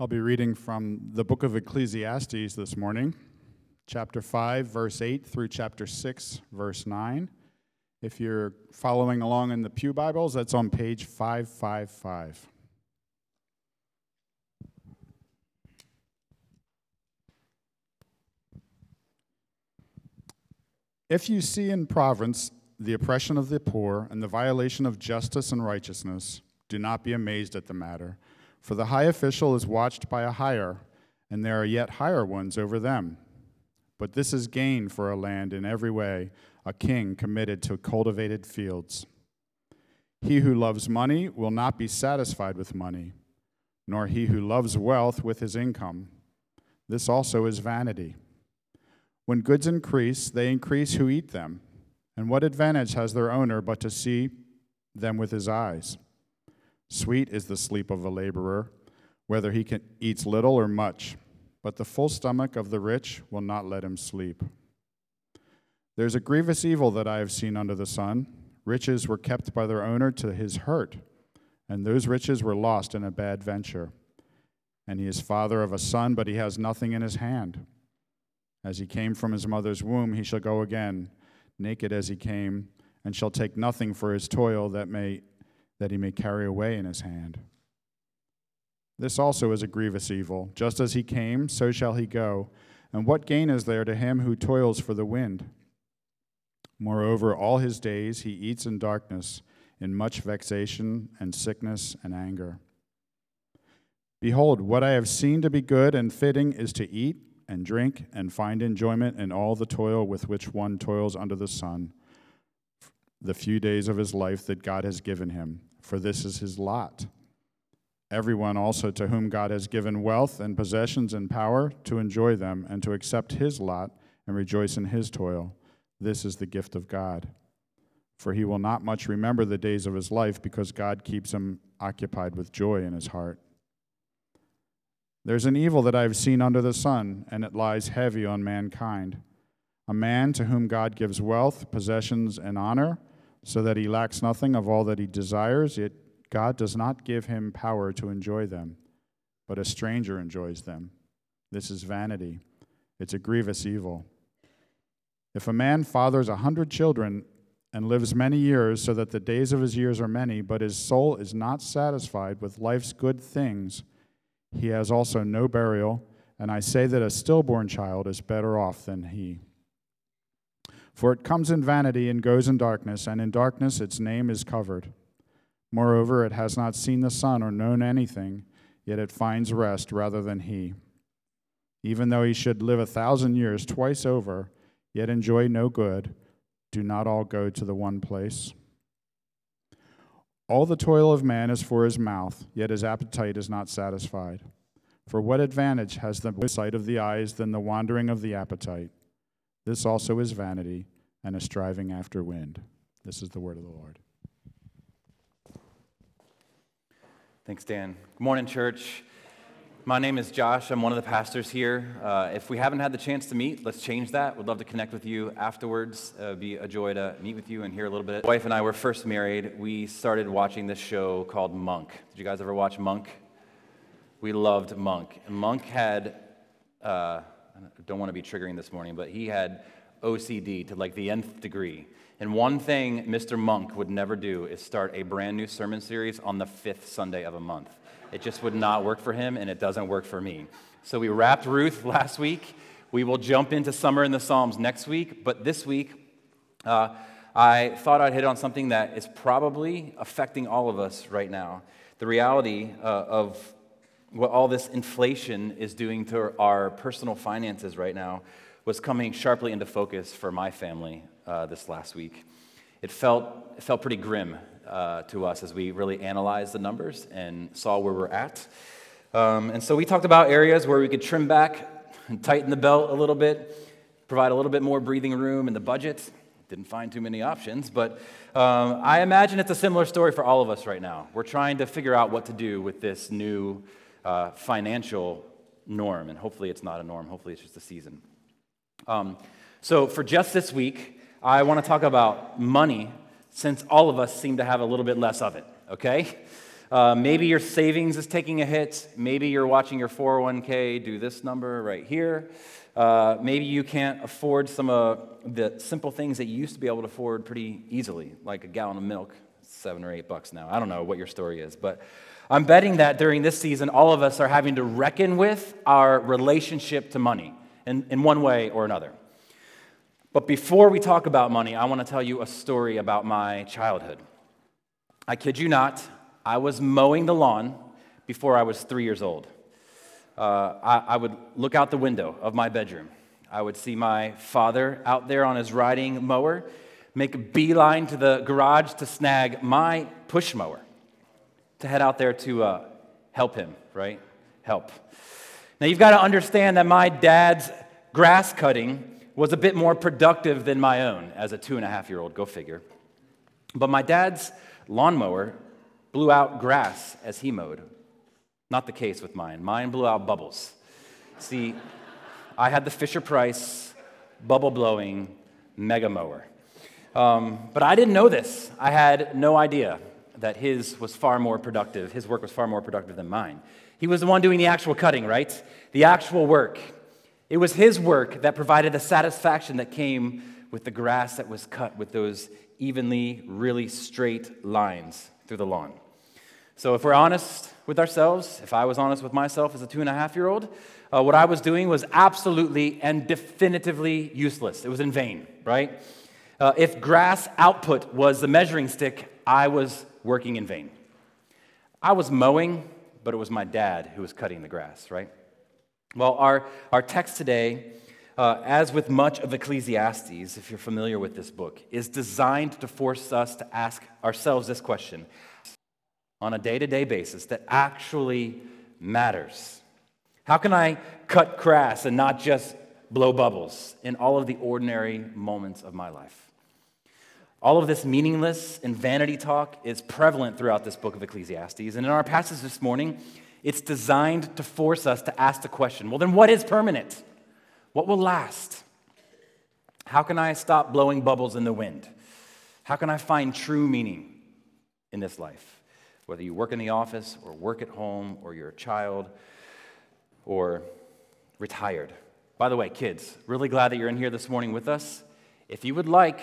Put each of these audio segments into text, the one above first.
I'll be reading from the book of Ecclesiastes this morning, chapter 5, verse 8 through chapter 6, verse 9. If you're following along in the Pew Bibles, that's on page 555. If you see in province the oppression of the poor and the violation of justice and righteousness, do not be amazed at the matter for the high official is watched by a higher, and there are yet higher ones over them. But this is gain for a land in every way, a king committed to cultivated fields. He who loves money will not be satisfied with money, nor he who loves wealth with his income. This also is vanity. When goods increase, they increase who eat them. And what advantage has their owner but to see them with his eyes? Sweet is the sleep of a laborer, whether he can, eats little or much, but the full stomach of the rich will not let him sleep. There's a grievous evil that I have seen under the sun. Riches were kept by their owner to his hurt, and those riches were lost in a bad venture. And he is father of a son, but he has nothing in his hand. As he came from his mother's womb, he shall go again, naked as he came, and shall take nothing for his toil that may that he may carry away in his hand. This also is a grievous evil. Just as he came, so shall he go. And what gain is there to him who toils for the wind? Moreover, all his days he eats in darkness, in much vexation and sickness and anger. Behold, what I have seen to be good and fitting is to eat and drink and find enjoyment in all the toil with which one toils under the sun, the few days of his life that God has given him for this is his lot. Everyone also to whom God has given wealth and possessions and power to enjoy them and to accept his lot and rejoice in his toil. This is the gift of God. For he will not much remember the days of his life because God keeps him occupied with joy in his heart. There's an evil that I have seen under the sun, and it lies heavy on mankind. A man to whom God gives wealth, possessions, and honor so that he lacks nothing of all that he desires, yet God does not give him power to enjoy them, but a stranger enjoys them. This is vanity. It's a grievous evil. If a man fathers a hundred children and lives many years, so that the days of his years are many, but his soul is not satisfied with life's good things, he has also no burial, and I say that a stillborn child is better off than he. For it comes in vanity and goes in darkness, and in darkness its name is covered. Moreover, it has not seen the sun or known anything, yet it finds rest rather than he. Even though he should live a thousand years twice over, yet enjoy no good, do not all go to the one place? All the toil of man is for his mouth, yet his appetite is not satisfied. For what advantage has the sight of the eyes than the wandering of the appetite? This also is vanity and a striving after wind. This is the word of the Lord. Thanks, Dan. Good morning, church. My name is Josh. I'm one of the pastors here. Uh, if we haven't had the chance to meet, let's change that. We'd love to connect with you afterwards. Uh, it'd be a joy to meet with you and hear a little bit. My wife and I were first married. We started watching this show called Monk. Did you guys ever watch Monk? We loved Monk. Monk had uh, I don't want to be triggering this morning, but he had OCD to like the nth degree. And one thing Mr. Monk would never do is start a brand new sermon series on the fifth Sunday of a month. It just would not work for him, and it doesn't work for me. So we wrapped Ruth last week. We will jump into Summer in the Psalms next week, but this week, uh, I thought I'd hit on something that is probably affecting all of us right now. The reality uh, of what all this inflation is doing to our personal finances right now was coming sharply into focus for my family uh, this last week. It felt, it felt pretty grim uh, to us as we really analyzed the numbers and saw where we're at. Um, and so we talked about areas where we could trim back and tighten the belt a little bit, provide a little bit more breathing room in the budget. Didn't find too many options, but um, I imagine it's a similar story for all of us right now. We're trying to figure out what to do with this new uh, financial norm, and hopefully it's not a norm. Hopefully it's just a season. Um, so, for just this week, I want to talk about money since all of us seem to have a little bit less of it, okay? Uh, maybe your savings is taking a hit. Maybe you're watching your 401k do this number right here. Uh, maybe you can't afford some of the simple things that you used to be able to afford pretty easily, like a gallon of milk, seven or eight bucks now. I don't know what your story is, but I'm betting that during this season, all of us are having to reckon with our relationship to money in, in one way or another. But before we talk about money, I want to tell you a story about my childhood. I kid you not, I was mowing the lawn before I was three years old. Uh, I, I would look out the window of my bedroom. I would see my father out there on his riding mower, make a beeline to the garage to snag my push mower to head out there to uh, help him, right? Help. Now, you've got to understand that my dad's grass cutting was a bit more productive than my own as a two and a half year old, go figure. But my dad's lawnmower blew out grass as he mowed. Not the case with mine. Mine blew out bubbles. See, I had the Fisher Price bubble blowing mega mower. Um, but I didn't know this. I had no idea that his was far more productive. His work was far more productive than mine. He was the one doing the actual cutting, right? The actual work. It was his work that provided the satisfaction that came with the grass that was cut with those evenly, really straight lines through the lawn. So, if we're honest with ourselves, if I was honest with myself as a two and a half year old, uh, what I was doing was absolutely and definitively useless. It was in vain, right? Uh, if grass output was the measuring stick, I was working in vain. I was mowing, but it was my dad who was cutting the grass, right? Well, our, our text today uh, as with much of Ecclesiastes, if you're familiar with this book, is designed to force us to ask ourselves this question on a day to day basis that actually matters. How can I cut grass and not just blow bubbles in all of the ordinary moments of my life? All of this meaningless and vanity talk is prevalent throughout this book of Ecclesiastes. And in our passage this morning, it's designed to force us to ask the question well, then what is permanent? What will last? How can I stop blowing bubbles in the wind? How can I find true meaning in this life? Whether you work in the office or work at home or you're a child or retired. By the way, kids, really glad that you're in here this morning with us. If you would like,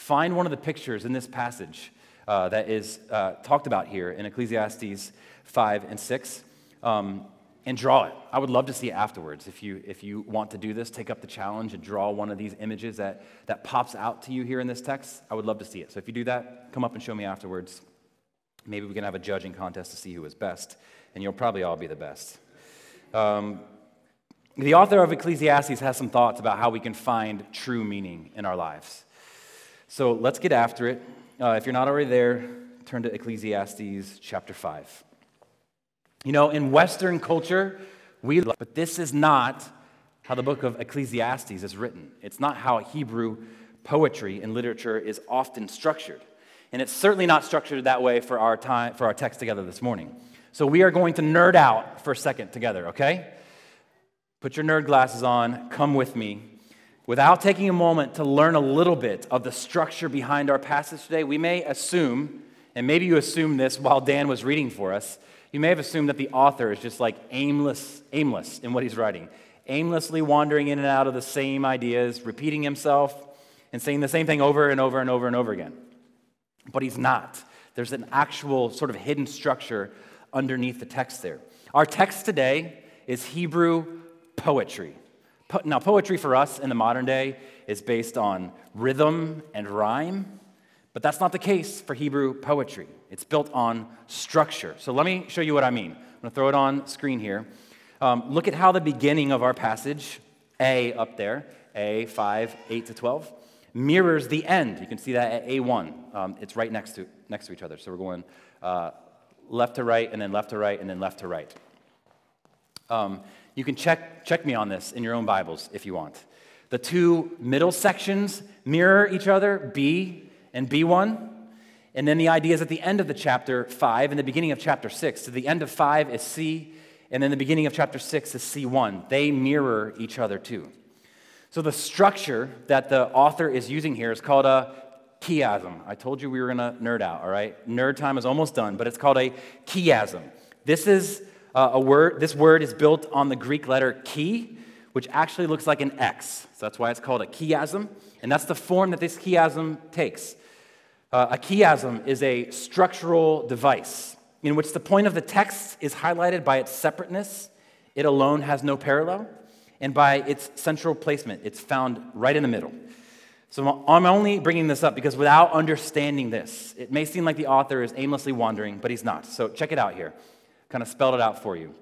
find one of the pictures in this passage uh, that is uh, talked about here in Ecclesiastes 5 and 6. Um, and draw it. I would love to see afterwards. If you, if you want to do this, take up the challenge and draw one of these images that, that pops out to you here in this text. I would love to see it. So if you do that, come up and show me afterwards. Maybe we can have a judging contest to see who is best, and you'll probably all be the best. Um, the author of Ecclesiastes has some thoughts about how we can find true meaning in our lives. So let's get after it. Uh, if you're not already there, turn to Ecclesiastes chapter 5. You know, in Western culture, we, love, but this is not how the book of Ecclesiastes is written. It's not how Hebrew poetry and literature is often structured. And it's certainly not structured that way for our time, for our text together this morning. So we are going to nerd out for a second together, okay? Put your nerd glasses on, come with me. Without taking a moment to learn a little bit of the structure behind our passage today, we may assume, and maybe you assumed this while Dan was reading for us, you may have assumed that the author is just like aimless, aimless in what he's writing, aimlessly wandering in and out of the same ideas, repeating himself and saying the same thing over and over and over and over again. But he's not. There's an actual sort of hidden structure underneath the text there. Our text today is Hebrew poetry. Now, poetry for us in the modern day is based on rhythm and rhyme. But that's not the case for Hebrew poetry. It's built on structure. So let me show you what I mean. I'm going to throw it on screen here. Um, look at how the beginning of our passage, A up there, A 5, 8 to 12, mirrors the end. You can see that at A1. Um, it's right next to, next to each other. So we're going uh, left to right, and then left to right, and then left to right. Um, you can check, check me on this in your own Bibles if you want. The two middle sections mirror each other, B and B1. And then the idea is at the end of the chapter 5 and the beginning of chapter 6. So the end of 5 is C, and then the beginning of chapter 6 is C1. They mirror each other too. So the structure that the author is using here is called a chiasm. I told you we were going to nerd out, all right? Nerd time is almost done, but it's called a chiasm. This is uh, a word, this word is built on the Greek letter chi, which actually looks like an X. So that's why it's called a chiasm, and that's the form that this chiasm takes. Uh, a chiasm is a structural device in which the point of the text is highlighted by its separateness, it alone has no parallel, and by its central placement, it's found right in the middle. So I'm only bringing this up because without understanding this, it may seem like the author is aimlessly wandering, but he's not. So check it out here. Kind of spelled it out for you.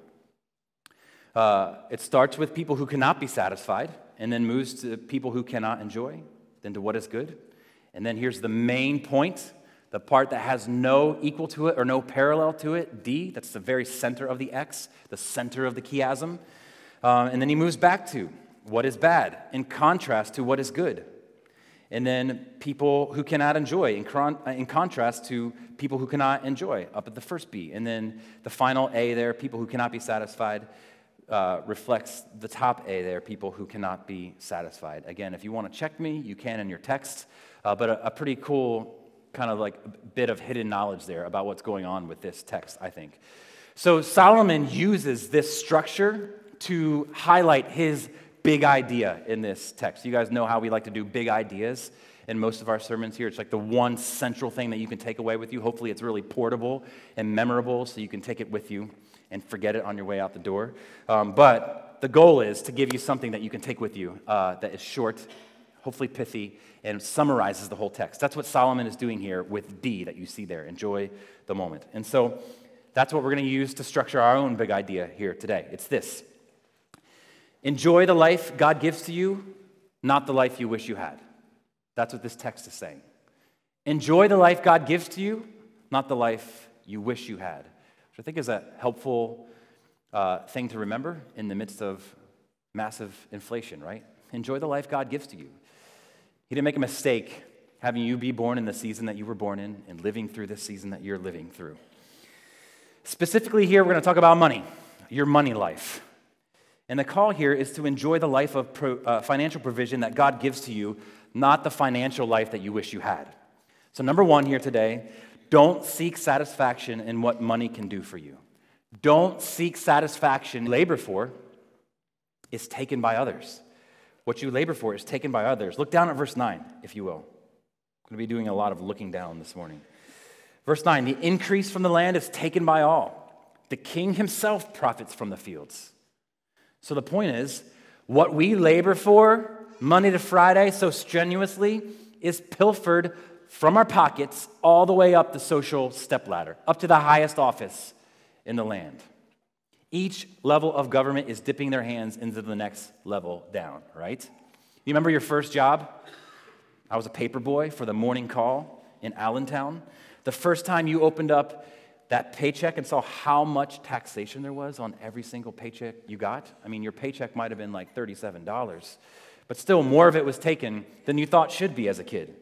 Uh, it starts with people who cannot be satisfied, and then moves to people who cannot enjoy, then to what is good. And then here's the main point the part that has no equal to it or no parallel to it, D, that's the very center of the X, the center of the chiasm. Um, and then he moves back to what is bad in contrast to what is good. And then people who cannot enjoy in, con- in contrast to people who cannot enjoy up at the first B. And then the final A there, people who cannot be satisfied, uh, reflects the top A there, people who cannot be satisfied. Again, if you want to check me, you can in your text. Uh, but a, a pretty cool kind of like bit of hidden knowledge there about what's going on with this text, I think. So Solomon uses this structure to highlight his big idea in this text. You guys know how we like to do big ideas in most of our sermons here. It's like the one central thing that you can take away with you. Hopefully, it's really portable and memorable so you can take it with you and forget it on your way out the door. Um, but the goal is to give you something that you can take with you uh, that is short, hopefully pithy, and summarizes the whole text. That's what Solomon is doing here with D that you see there. Enjoy the moment. And so that's what we're going to use to structure our own big idea here today. It's this Enjoy the life God gives to you, not the life you wish you had. That's what this text is saying. Enjoy the life God gives to you, not the life you wish you had. Which I think is a helpful uh, thing to remember in the midst of massive inflation, right? Enjoy the life God gives to you. He didn't make a mistake having you be born in the season that you were born in and living through this season that you're living through. Specifically, here, we're going to talk about money, your money life. And the call here is to enjoy the life of pro, uh, financial provision that God gives to you, not the financial life that you wish you had. So, number one here today, don't seek satisfaction in what money can do for you. Don't seek satisfaction labor for is taken by others. What you labor for is taken by others. Look down at verse 9, if you will. I'm going to be doing a lot of looking down this morning. Verse 9 The increase from the land is taken by all. The king himself profits from the fields. So the point is, what we labor for Monday to Friday so strenuously is pilfered from our pockets all the way up the social stepladder, up to the highest office in the land. Each level of government is dipping their hands into the next level down, right? You remember your first job? I was a paper boy for the morning call in Allentown. The first time you opened up that paycheck and saw how much taxation there was on every single paycheck you got. I mean, your paycheck might have been like $37, but still more of it was taken than you thought should be as a kid.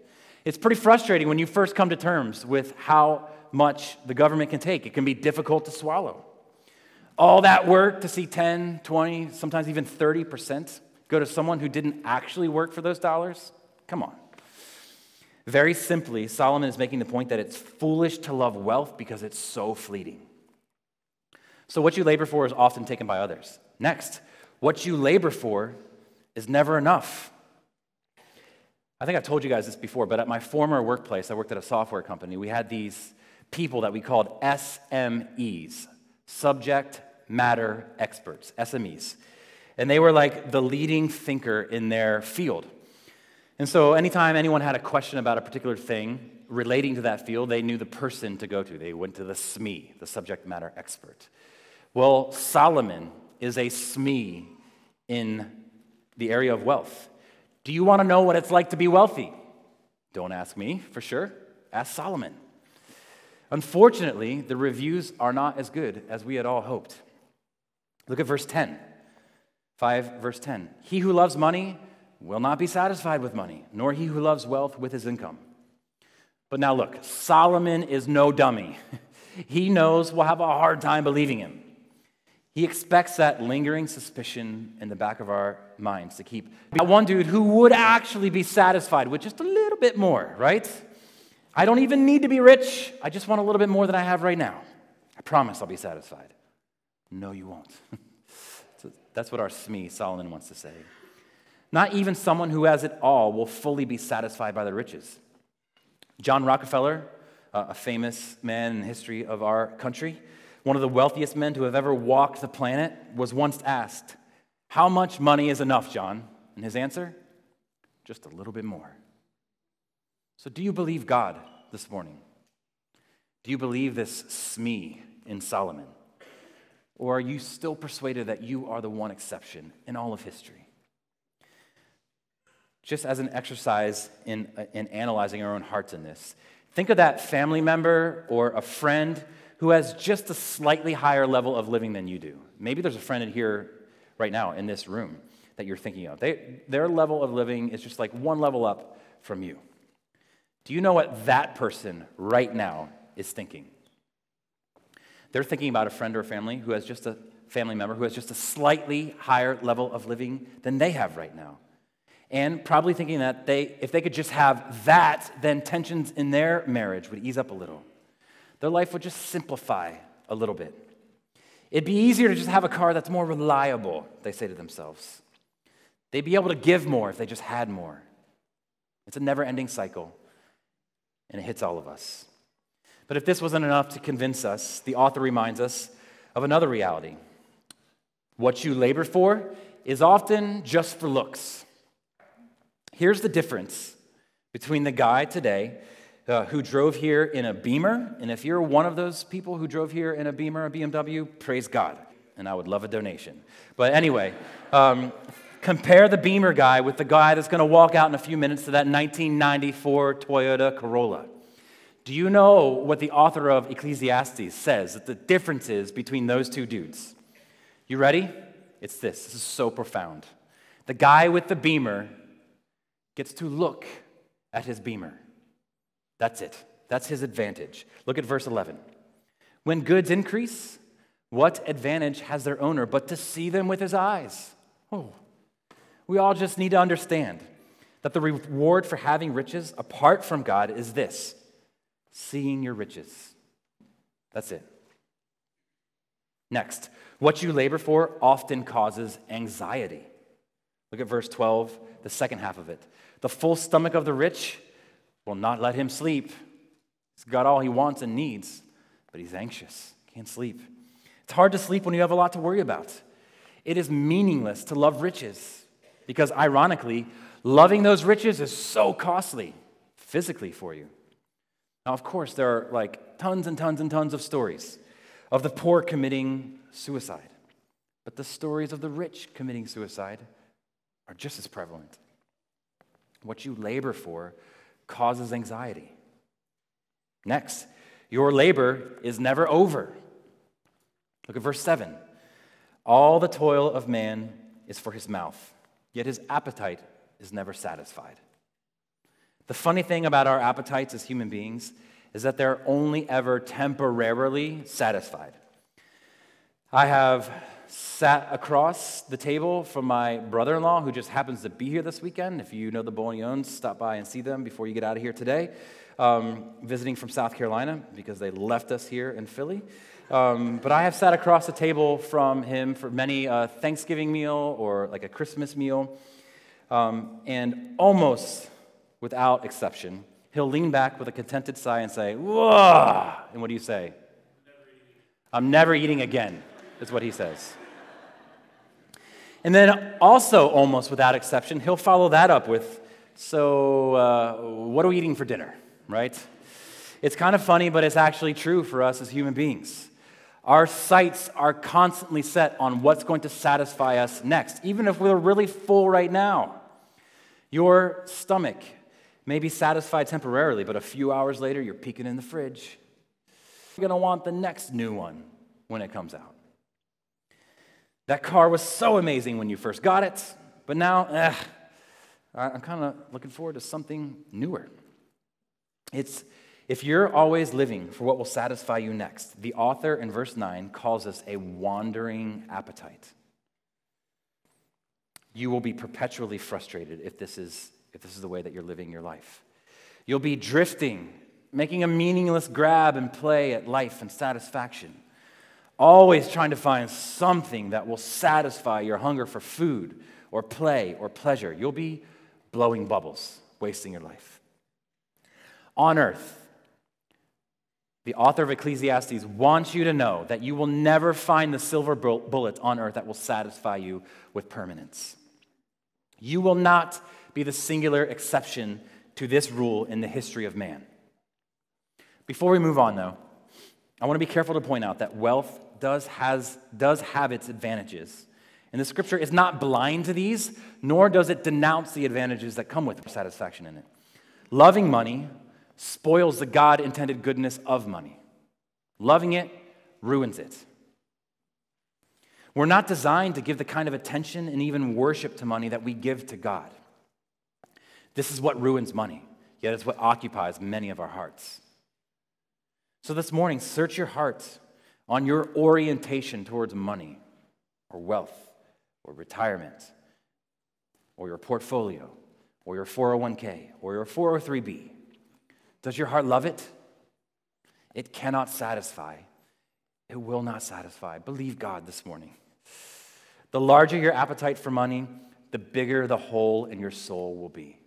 It's pretty frustrating when you first come to terms with how much the government can take. It can be difficult to swallow. All that work to see 10, 20, sometimes even 30% go to someone who didn't actually work for those dollars? Come on. Very simply, Solomon is making the point that it's foolish to love wealth because it's so fleeting. So, what you labor for is often taken by others. Next, what you labor for is never enough. I think I've told you guys this before, but at my former workplace, I worked at a software company. We had these people that we called SMEs, subject matter experts, SMEs. And they were like the leading thinker in their field. And so, anytime anyone had a question about a particular thing relating to that field, they knew the person to go to. They went to the SME, the subject matter expert. Well, Solomon is a SME in the area of wealth. Do you want to know what it's like to be wealthy? Don't ask me, for sure. Ask Solomon. Unfortunately, the reviews are not as good as we had all hoped. Look at verse 10. 5 verse 10. He who loves money will not be satisfied with money, nor he who loves wealth with his income. But now look, Solomon is no dummy. he knows we'll have a hard time believing him. He expects that lingering suspicion in the back of our minds to keep that one dude who would actually be satisfied with just a little bit more, right? I don't even need to be rich. I just want a little bit more than I have right now. I promise I'll be satisfied. No, you won't. so that's what our SME, Solomon, wants to say. Not even someone who has it all will fully be satisfied by their riches. John Rockefeller, uh, a famous man in the history of our country, one of the wealthiest men to have ever walked the planet, was once asked, How much money is enough, John? And his answer, Just a little bit more. So, do you believe God this morning? Do you believe this SME in Solomon? Or are you still persuaded that you are the one exception in all of history? Just as an exercise in, uh, in analyzing our own hearts in this, think of that family member or a friend who has just a slightly higher level of living than you do. Maybe there's a friend in here right now in this room that you're thinking of. They, their level of living is just like one level up from you. Do you know what that person right now is thinking? They're thinking about a friend or a family who has just a family member who has just a slightly higher level of living than they have right now. And probably thinking that they, if they could just have that, then tensions in their marriage would ease up a little. Their life would just simplify a little bit. It'd be easier to just have a car that's more reliable, they say to themselves. They'd be able to give more if they just had more. It's a never ending cycle and it hits all of us. But if this wasn't enough to convince us, the author reminds us of another reality. What you labor for is often just for looks. Here's the difference between the guy today uh, who drove here in a Beamer, and if you're one of those people who drove here in a Beamer, a BMW, praise God, and I would love a donation. But anyway, um, Compare the Beamer guy with the guy that's going to walk out in a few minutes to that 1994 Toyota Corolla. Do you know what the author of Ecclesiastes says that the difference is between those two dudes? You ready? It's this. This is so profound. The guy with the Beamer gets to look at his Beamer. That's it. That's his advantage. Look at verse 11. When goods increase, what advantage has their owner but to see them with his eyes? Oh, we all just need to understand that the reward for having riches apart from God is this seeing your riches. That's it. Next, what you labor for often causes anxiety. Look at verse 12, the second half of it. The full stomach of the rich will not let him sleep. He's got all he wants and needs, but he's anxious, can't sleep. It's hard to sleep when you have a lot to worry about. It is meaningless to love riches. Because ironically, loving those riches is so costly physically for you. Now, of course, there are like tons and tons and tons of stories of the poor committing suicide. But the stories of the rich committing suicide are just as prevalent. What you labor for causes anxiety. Next, your labor is never over. Look at verse 7. All the toil of man is for his mouth yet his appetite is never satisfied. The funny thing about our appetites as human beings is that they're only ever temporarily satisfied. I have sat across the table from my brother in law, who just happens to be here this weekend. If you know the Bolognones, stop by and see them before you get out of here today. Um, visiting from South Carolina because they left us here in Philly. Um, but I have sat across the table from him for many a Thanksgiving meal or like a Christmas meal. Um, and almost without exception, he'll lean back with a contented sigh and say, Whoa! And what do you say? I'm never eating again, is what he says. And then, also, almost without exception, he'll follow that up with, So, uh, what are we eating for dinner? Right? It's kind of funny, but it's actually true for us as human beings. Our sights are constantly set on what's going to satisfy us next, even if we're really full right now. Your stomach may be satisfied temporarily, but a few hours later, you're peeking in the fridge. You're going to want the next new one when it comes out. That car was so amazing when you first got it, but now, eh, I'm kind of looking forward to something newer. It's if you're always living for what will satisfy you next, the author in verse 9 calls us a wandering appetite. You will be perpetually frustrated if this is, if this is the way that you're living your life. You'll be drifting making a meaningless grab and play at life and satisfaction. Always trying to find something that will satisfy your hunger for food or play or pleasure. You'll be blowing bubbles, wasting your life. On earth, the author of Ecclesiastes wants you to know that you will never find the silver bullet on earth that will satisfy you with permanence. You will not be the singular exception to this rule in the history of man. Before we move on, though, I want to be careful to point out that wealth does, has, does have its advantages. And the scripture is not blind to these, nor does it denounce the advantages that come with satisfaction in it. Loving money spoils the God intended goodness of money, loving it ruins it. We're not designed to give the kind of attention and even worship to money that we give to God. This is what ruins money, yet it's what occupies many of our hearts. So this morning, search your heart on your orientation towards money or wealth or retirement or your portfolio or your 401k or your 403b. Does your heart love it? It cannot satisfy. It will not satisfy. Believe God this morning. The larger your appetite for money, the bigger the hole in your soul will be.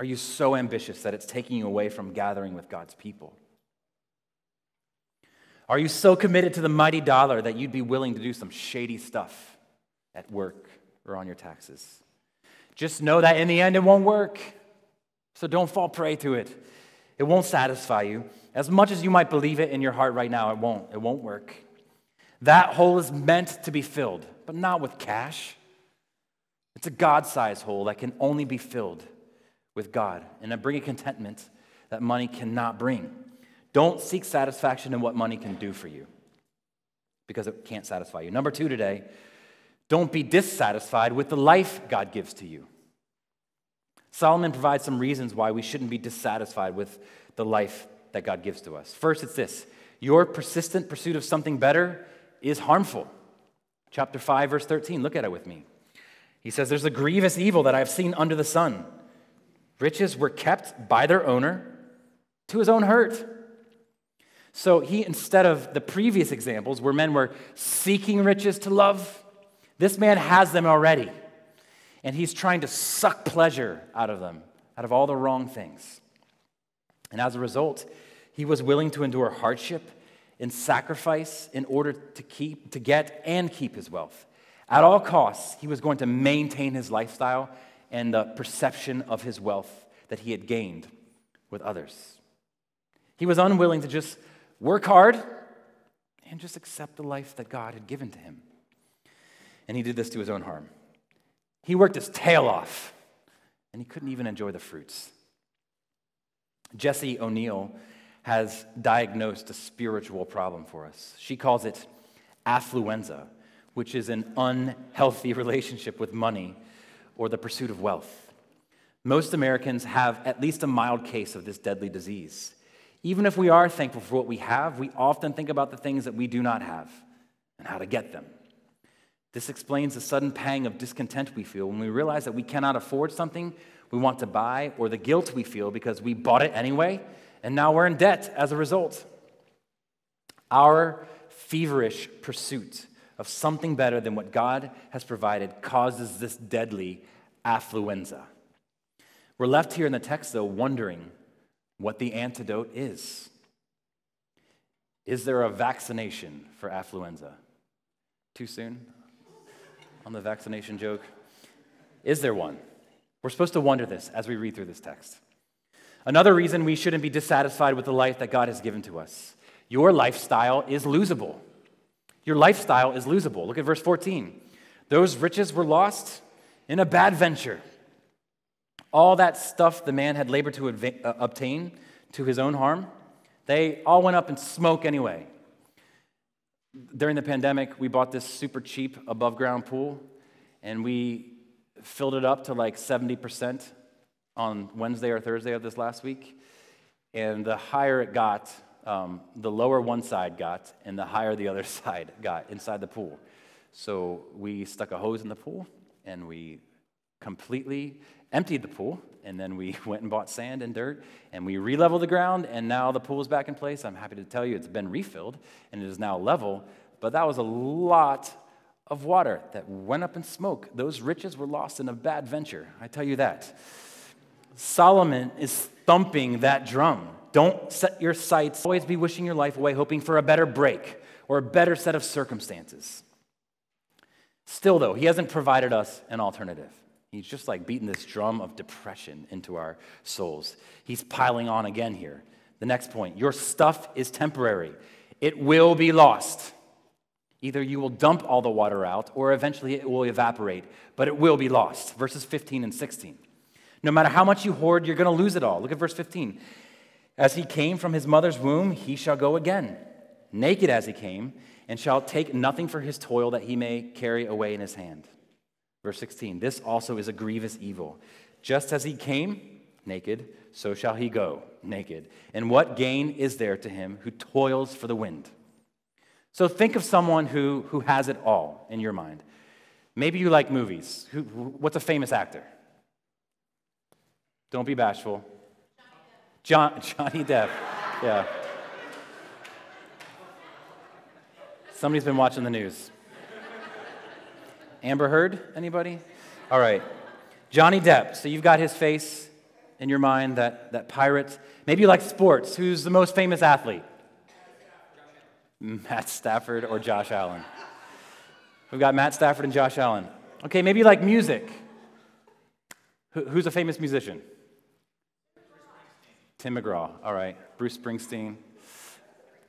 Are you so ambitious that it's taking you away from gathering with God's people? Are you so committed to the mighty dollar that you'd be willing to do some shady stuff at work or on your taxes? Just know that in the end it won't work. So don't fall prey to it. It won't satisfy you. As much as you might believe it in your heart right now, it won't. It won't work. That hole is meant to be filled, but not with cash. It's a God sized hole that can only be filled with God and bring a contentment that money cannot bring. Don't seek satisfaction in what money can do for you because it can't satisfy you. Number two today, don't be dissatisfied with the life God gives to you. Solomon provides some reasons why we shouldn't be dissatisfied with the life that God gives to us. First, it's this your persistent pursuit of something better is harmful. Chapter 5, verse 13, look at it with me. He says, There's a grievous evil that I have seen under the sun Riches were kept by their owner to his own hurt. So he, instead of the previous examples where men were seeking riches to love, this man has them already. And he's trying to suck pleasure out of them, out of all the wrong things. And as a result, he was willing to endure hardship and sacrifice in order to keep, to get and keep his wealth. At all costs, he was going to maintain his lifestyle and the perception of his wealth that he had gained with others. He was unwilling to just work hard and just accept the life that God had given to him. And he did this to his own harm. He worked his tail off, and he couldn't even enjoy the fruits. Jessie O'Neill has diagnosed a spiritual problem for us. She calls it affluenza, which is an unhealthy relationship with money or the pursuit of wealth. Most Americans have at least a mild case of this deadly disease. Even if we are thankful for what we have, we often think about the things that we do not have and how to get them. This explains the sudden pang of discontent we feel when we realize that we cannot afford something we want to buy, or the guilt we feel because we bought it anyway, and now we're in debt as a result. Our feverish pursuit of something better than what God has provided causes this deadly affluenza. We're left here in the text, though, wondering what the antidote is. Is there a vaccination for affluenza? Too soon on the vaccination joke? Is there one? We're supposed to wonder this as we read through this text. Another reason we shouldn't be dissatisfied with the life that God has given to us your lifestyle is losable. Your lifestyle is losable. Look at verse 14. Those riches were lost in a bad venture. All that stuff the man had labored to uh, obtain to his own harm, they all went up in smoke anyway. During the pandemic, we bought this super cheap above ground pool and we filled it up to like 70% on Wednesday or Thursday of this last week. And the higher it got, um, the lower one side got and the higher the other side got inside the pool. So we stuck a hose in the pool and we completely emptied the pool, and then we went and bought sand and dirt, and we re-leveled the ground, and now the pool is back in place. I'm happy to tell you it's been refilled, and it is now level. But that was a lot of water that went up in smoke. Those riches were lost in a bad venture. I tell you that. Solomon is thumping that drum. Don't set your sights, always be wishing your life away, hoping for a better break or a better set of circumstances. Still, though, he hasn't provided us an alternative. He's just like beating this drum of depression into our souls. He's piling on again here. The next point your stuff is temporary, it will be lost. Either you will dump all the water out, or eventually it will evaporate, but it will be lost. Verses 15 and 16. No matter how much you hoard, you're going to lose it all. Look at verse 15. As he came from his mother's womb, he shall go again, naked as he came, and shall take nothing for his toil that he may carry away in his hand. Verse 16. This also is a grievous evil. Just as he came naked, so shall he go naked. And what gain is there to him who toils for the wind? So think of someone who, who has it all in your mind. Maybe you like movies. Who, what's a famous actor? Don't be bashful. John, Johnny Depp. Yeah. Somebody's been watching the news. Amber Heard, anybody? All right. Johnny Depp. So you've got his face in your mind, that, that pirate. Maybe you like sports. Who's the most famous athlete? Matt Stafford or Josh Allen. We've got Matt Stafford and Josh Allen. Okay, maybe you like music. Who's a famous musician? Tim McGraw. All right. Bruce Springsteen.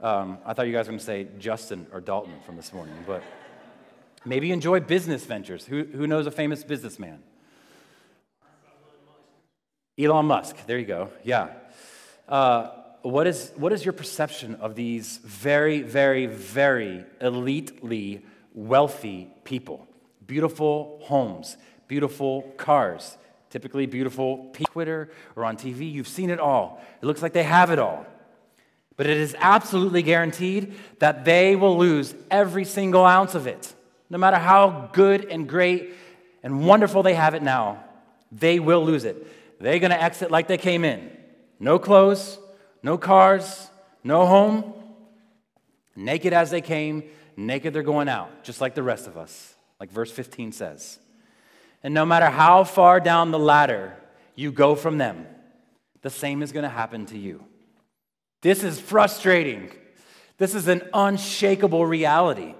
Um, I thought you guys were going to say Justin or Dalton from this morning, but maybe enjoy business ventures. Who, who knows a famous businessman? Elon Musk. There you go. Yeah. Uh, what is, what is your perception of these very, very, very elitely wealthy people? Beautiful homes, beautiful cars, typically beautiful Twitter or on TV. You've seen it all. It looks like they have it all. But it is absolutely guaranteed that they will lose every single ounce of it. No matter how good and great and wonderful they have it now, they will lose it. They're going to exit like they came in. No clothes, no cars, no home. Naked as they came, naked they're going out, just like the rest of us, like verse 15 says. And no matter how far down the ladder you go from them, the same is going to happen to you. This is frustrating. This is an unshakable reality.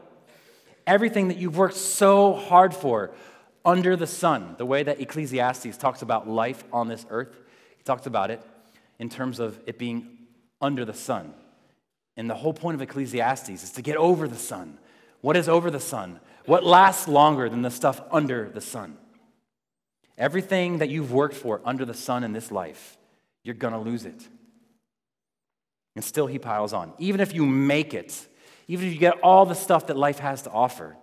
Everything that you've worked so hard for under the sun, the way that Ecclesiastes talks about life on this earth, he talks about it in terms of it being under the sun. And the whole point of Ecclesiastes is to get over the sun. What is over the sun? What lasts longer than the stuff under the sun? Everything that you've worked for under the sun in this life, you're going to lose it. And still, he piles on. Even if you make it, even if you get all the stuff that life has to offer,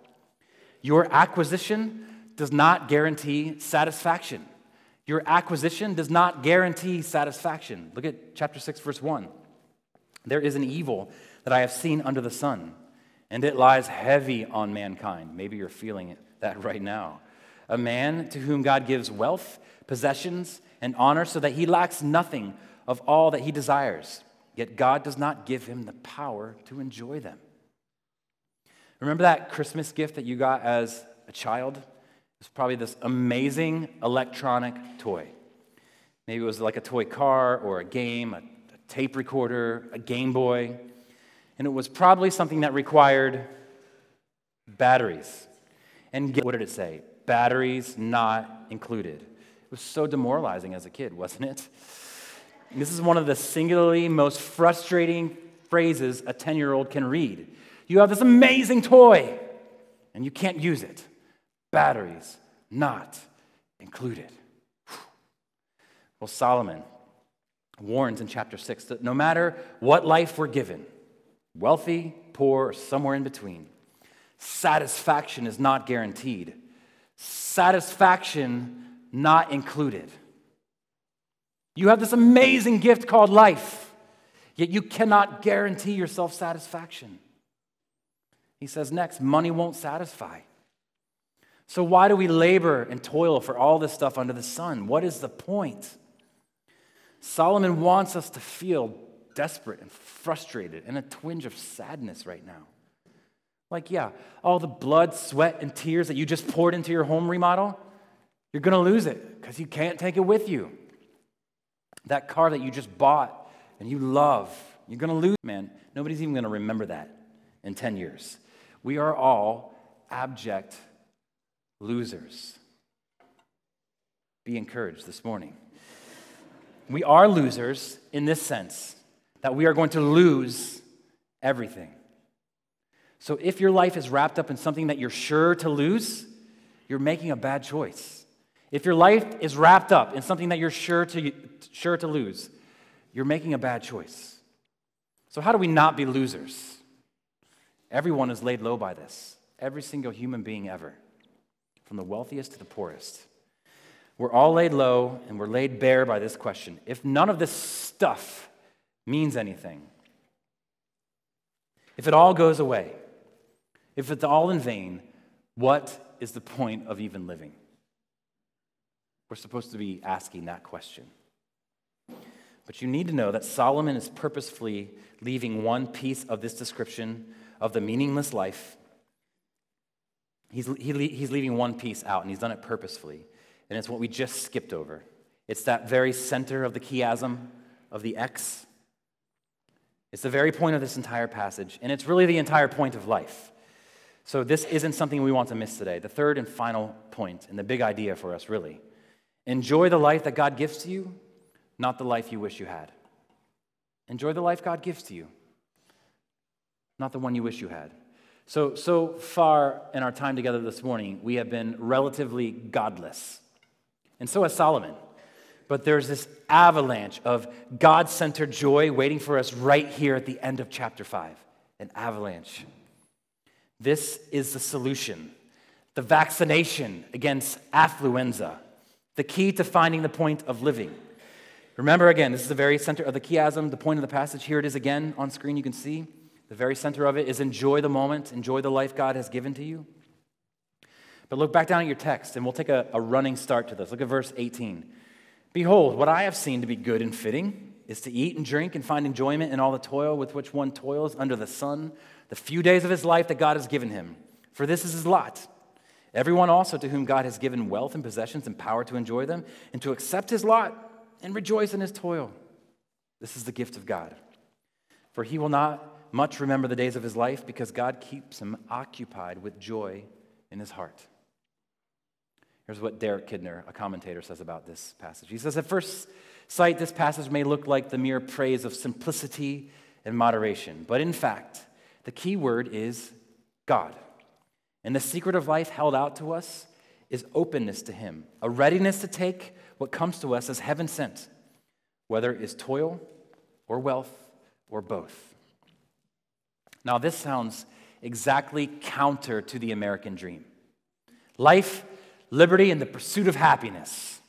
your acquisition does not guarantee satisfaction. Your acquisition does not guarantee satisfaction. Look at chapter 6, verse 1. There is an evil that I have seen under the sun, and it lies heavy on mankind. Maybe you're feeling that right now. A man to whom God gives wealth, possessions, and honor so that he lacks nothing of all that he desires. Yet God does not give him the power to enjoy them. Remember that Christmas gift that you got as a child? It's probably this amazing electronic toy. Maybe it was like a toy car or a game, a, a tape recorder, a Game Boy. And it was probably something that required batteries. And what did it say? Batteries not included. It was so demoralizing as a kid, wasn't it? This is one of the singularly most frustrating phrases a 10 year old can read. You have this amazing toy, and you can't use it batteries not included. Well, Solomon warns in chapter 6 that no matter what life we're given, wealthy, poor, or somewhere in between, satisfaction is not guaranteed. Satisfaction not included. You have this amazing gift called life, yet you cannot guarantee yourself satisfaction. He says next, money won't satisfy. So, why do we labor and toil for all this stuff under the sun? What is the point? Solomon wants us to feel desperate and frustrated and a twinge of sadness right now. Like, yeah, all the blood, sweat, and tears that you just poured into your home remodel, you're going to lose it because you can't take it with you. That car that you just bought and you love, you're going to lose. Man, nobody's even going to remember that in 10 years. We are all abject losers. Be encouraged this morning. We are losers in this sense that we are going to lose everything. So if your life is wrapped up in something that you're sure to lose, you're making a bad choice. If your life is wrapped up in something that you're sure to, sure to lose, you're making a bad choice. So, how do we not be losers? Everyone is laid low by this. Every single human being ever, from the wealthiest to the poorest. We're all laid low and we're laid bare by this question. If none of this stuff means anything, if it all goes away, if it's all in vain, what is the point of even living? We're supposed to be asking that question. But you need to know that Solomon is purposefully leaving one piece of this description of the meaningless life. He's, he, he's leaving one piece out, and he's done it purposefully. And it's what we just skipped over. It's that very center of the chiasm of the X. It's the very point of this entire passage, and it's really the entire point of life. So, this isn't something we want to miss today. The third and final point, and the big idea for us, really enjoy the life that God gives to you, not the life you wish you had. Enjoy the life God gives to you, not the one you wish you had. So, so far in our time together this morning, we have been relatively godless. And so has Solomon. But there's this avalanche of God centered joy waiting for us right here at the end of chapter 5. An avalanche. This is the solution the vaccination against affluenza, the key to finding the point of living. Remember again, this is the very center of the chiasm, the point of the passage. Here it is again on screen, you can see. The very center of it is enjoy the moment, enjoy the life God has given to you. But look back down at your text, and we'll take a, a running start to this. Look at verse 18. Behold, what I have seen to be good and fitting is to eat and drink and find enjoyment in all the toil with which one toils under the sun, the few days of his life that God has given him. For this is his lot. Everyone also to whom God has given wealth and possessions and power to enjoy them, and to accept his lot and rejoice in his toil. This is the gift of God. For he will not much remember the days of his life because God keeps him occupied with joy in his heart. Here's what Derek Kidner, a commentator, says about this passage. He says, At first sight, this passage may look like the mere praise of simplicity and moderation, but in fact, the key word is God. And the secret of life held out to us is openness to Him, a readiness to take what comes to us as heaven sent, whether it is toil or wealth or both. Now, this sounds exactly counter to the American dream. Life liberty, and the pursuit of happiness.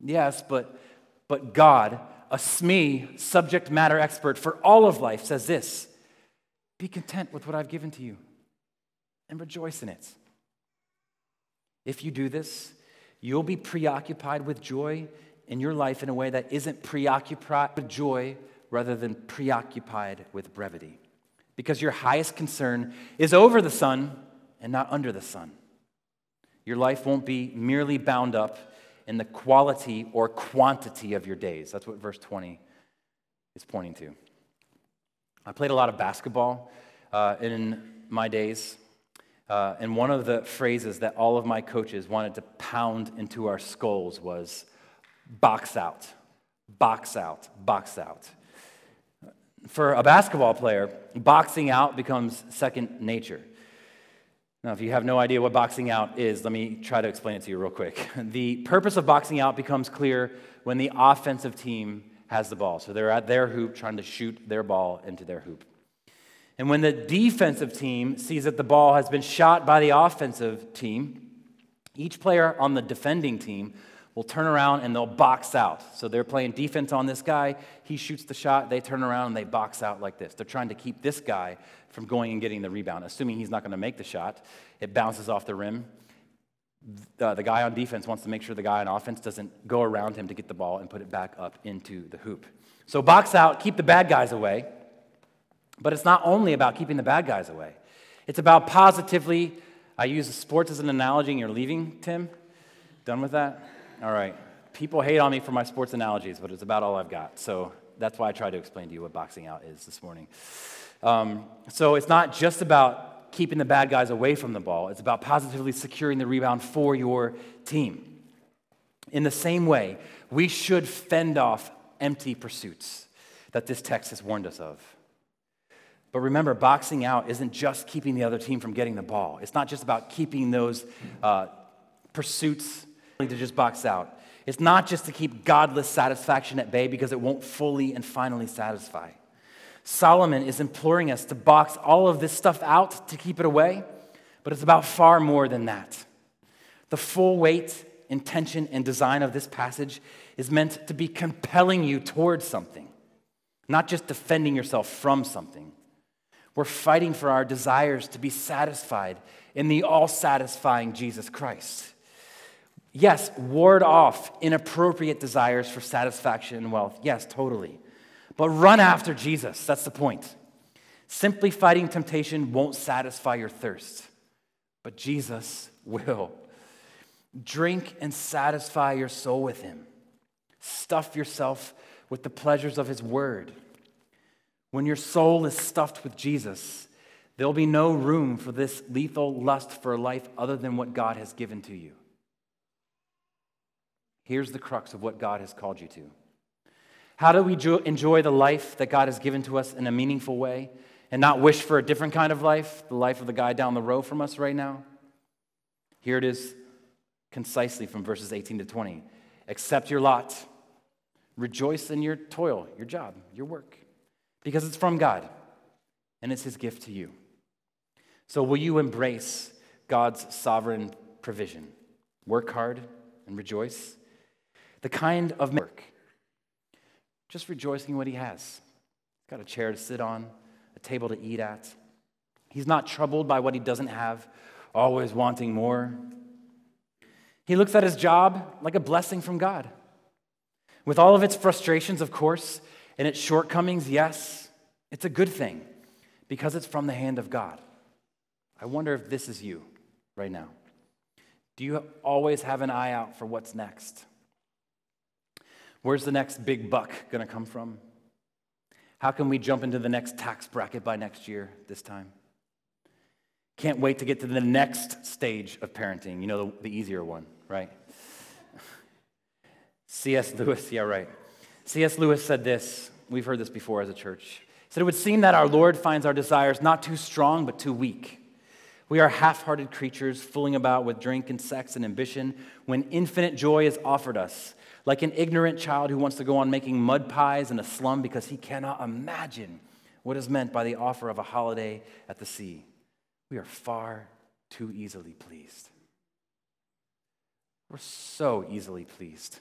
Yes, but, but God, a SME, subject matter expert for all of life, says this Be content with what I've given to you and rejoice in it. If you do this, you'll be preoccupied with joy in your life in a way that isn't preoccupied with joy rather than preoccupied with brevity. Because your highest concern is over the sun and not under the sun. Your life won't be merely bound up in the quality or quantity of your days. That's what verse 20 is pointing to. I played a lot of basketball uh, in my days. Uh, and one of the phrases that all of my coaches wanted to pound into our skulls was box out, box out, box out. For a basketball player, boxing out becomes second nature. Now, if you have no idea what boxing out is, let me try to explain it to you real quick. The purpose of boxing out becomes clear when the offensive team has the ball. So they're at their hoop trying to shoot their ball into their hoop. And when the defensive team sees that the ball has been shot by the offensive team, each player on the defending team will turn around and they'll box out. So they're playing defense on this guy. He shoots the shot. They turn around and they box out like this. They're trying to keep this guy from going and getting the rebound, assuming he's not going to make the shot. It bounces off the rim. uh, the guy on defense wants to make sure the guy on offense doesn't go around him to get the ball and put it back up into the hoop. So box out, keep the bad guys away. But it's not only about keeping the bad guys away, it's about positively. I use sports as an analogy, and you're leaving, Tim? Done with that? All right. People hate on me for my sports analogies, but it's about all I've got. So that's why I tried to explain to you what boxing out is this morning. Um, so it's not just about keeping the bad guys away from the ball, it's about positively securing the rebound for your team. In the same way, we should fend off empty pursuits that this text has warned us of. But remember, boxing out isn't just keeping the other team from getting the ball. It's not just about keeping those uh, pursuits to just box out. It's not just to keep godless satisfaction at bay because it won't fully and finally satisfy. Solomon is imploring us to box all of this stuff out to keep it away, but it's about far more than that. The full weight, intention, and design of this passage is meant to be compelling you towards something, not just defending yourself from something. We're fighting for our desires to be satisfied in the all satisfying Jesus Christ. Yes, ward off inappropriate desires for satisfaction and wealth. Yes, totally. But run after Jesus. That's the point. Simply fighting temptation won't satisfy your thirst, but Jesus will. Drink and satisfy your soul with Him. Stuff yourself with the pleasures of His Word. When your soul is stuffed with Jesus, there'll be no room for this lethal lust for life other than what God has given to you. Here's the crux of what God has called you to. How do we enjoy the life that God has given to us in a meaningful way and not wish for a different kind of life, the life of the guy down the row from us right now? Here it is concisely from verses 18 to 20. Accept your lot. Rejoice in your toil, your job, your work because it's from God and it's His gift to you. So, will you embrace God's sovereign provision? Work hard and rejoice. The kind of work, just rejoicing in what He has. He's got a chair to sit on, a table to eat at. He's not troubled by what He doesn't have, always wanting more. He looks at his job like a blessing from God. With all of its frustrations, of course, and its shortcomings, yes, it's a good thing because it's from the hand of God. I wonder if this is you right now. Do you always have an eye out for what's next? Where's the next big buck going to come from? How can we jump into the next tax bracket by next year this time? Can't wait to get to the next stage of parenting, you know, the, the easier one, right? C.S. Lewis, yeah, right. C.S. Lewis said this. We've heard this before as a church. He said, It would seem that our Lord finds our desires not too strong, but too weak. We are half hearted creatures fooling about with drink and sex and ambition when infinite joy is offered us, like an ignorant child who wants to go on making mud pies in a slum because he cannot imagine what is meant by the offer of a holiday at the sea. We are far too easily pleased. We're so easily pleased.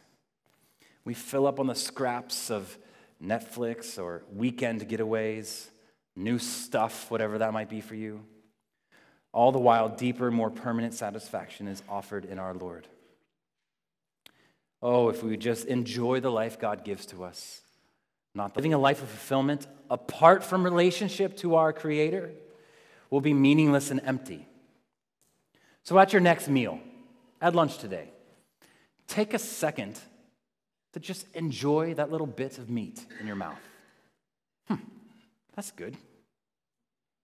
We fill up on the scraps of Netflix or weekend getaways, new stuff, whatever that might be for you. All the while, deeper, more permanent satisfaction is offered in our Lord. Oh, if we would just enjoy the life God gives to us, not living a life of fulfillment apart from relationship to our Creator will be meaningless and empty. So, at your next meal, at lunch today, take a second to just enjoy that little bit of meat in your mouth. Hmm, that's good.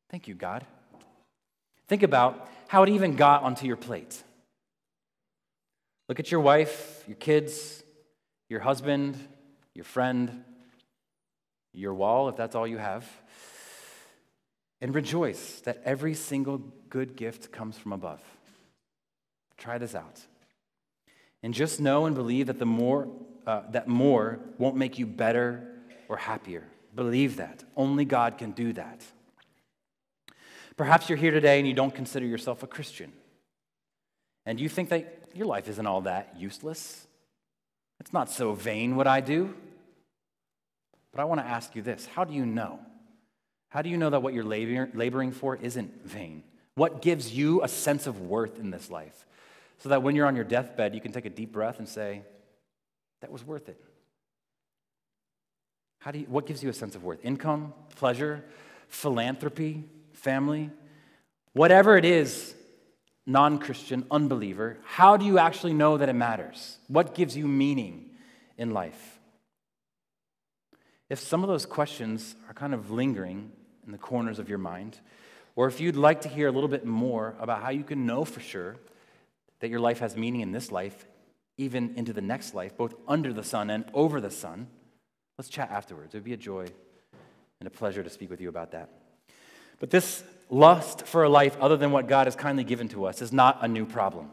Thank you, God. Think about how it even got onto your plate. Look at your wife, your kids, your husband, your friend, your wall, if that's all you have, and rejoice that every single good gift comes from above. Try this out. And just know and believe that the more uh, that more won't make you better or happier. Believe that. Only God can do that. Perhaps you're here today and you don't consider yourself a Christian. And you think that your life isn't all that useless. It's not so vain what I do. But I want to ask you this how do you know? How do you know that what you're laboring for isn't vain? What gives you a sense of worth in this life? so that when you're on your deathbed, you can take a deep breath and say, That was worth it. How do you, what gives you a sense of worth? Income, pleasure, philanthropy, family? Whatever it is, non Christian, unbeliever, how do you actually know that it matters? What gives you meaning in life? If some of those questions are kind of lingering in the corners of your mind, or if you'd like to hear a little bit more about how you can know for sure that your life has meaning in this life, even into the next life, both under the sun and over the sun, let's chat afterwards. It would be a joy and a pleasure to speak with you about that. But this lust for a life other than what God has kindly given to us is not a new problem.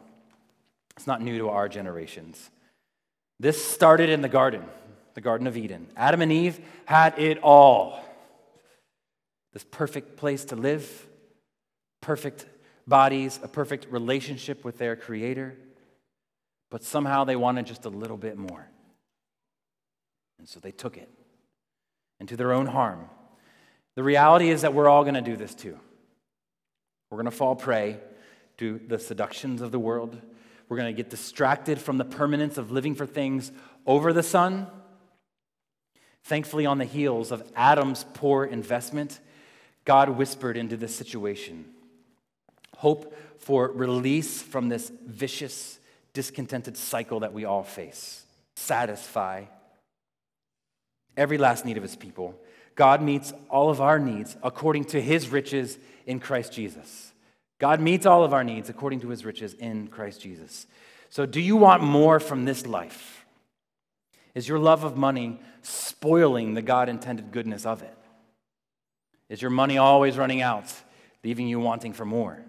It's not new to our generations. This started in the garden, the Garden of Eden. Adam and Eve had it all this perfect place to live, perfect bodies, a perfect relationship with their Creator, but somehow they wanted just a little bit more. And so they took it, and to their own harm. The reality is that we're all going to do this too. We're going to fall prey to the seductions of the world. We're going to get distracted from the permanence of living for things over the sun. Thankfully, on the heels of Adam's poor investment, God whispered into this situation hope for release from this vicious, discontented cycle that we all face. Satisfy every last need of his people. God meets all of our needs according to his riches in Christ Jesus. God meets all of our needs according to his riches in Christ Jesus. So, do you want more from this life? Is your love of money spoiling the God intended goodness of it? Is your money always running out, leaving you wanting for more?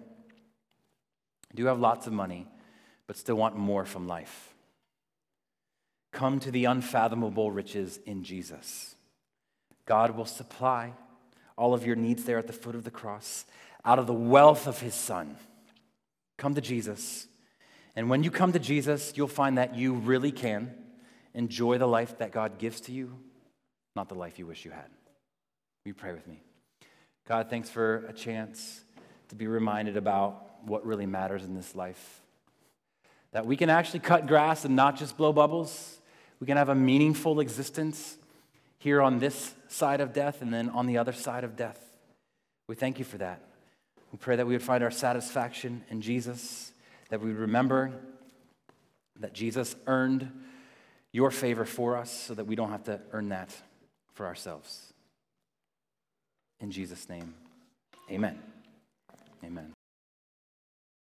Do you have lots of money, but still want more from life? Come to the unfathomable riches in Jesus. God will supply all of your needs there at the foot of the cross out of the wealth of his Son. Come to Jesus. And when you come to Jesus, you'll find that you really can enjoy the life that God gives to you, not the life you wish you had. Will you pray with me? God, thanks for a chance to be reminded about what really matters in this life. That we can actually cut grass and not just blow bubbles. We can have a meaningful existence here on this side of death and then on the other side of death. We thank you for that. We pray that we would find our satisfaction in Jesus, that we would remember that Jesus earned your favor for us so that we don't have to earn that for ourselves. In Jesus' name, amen. Amen.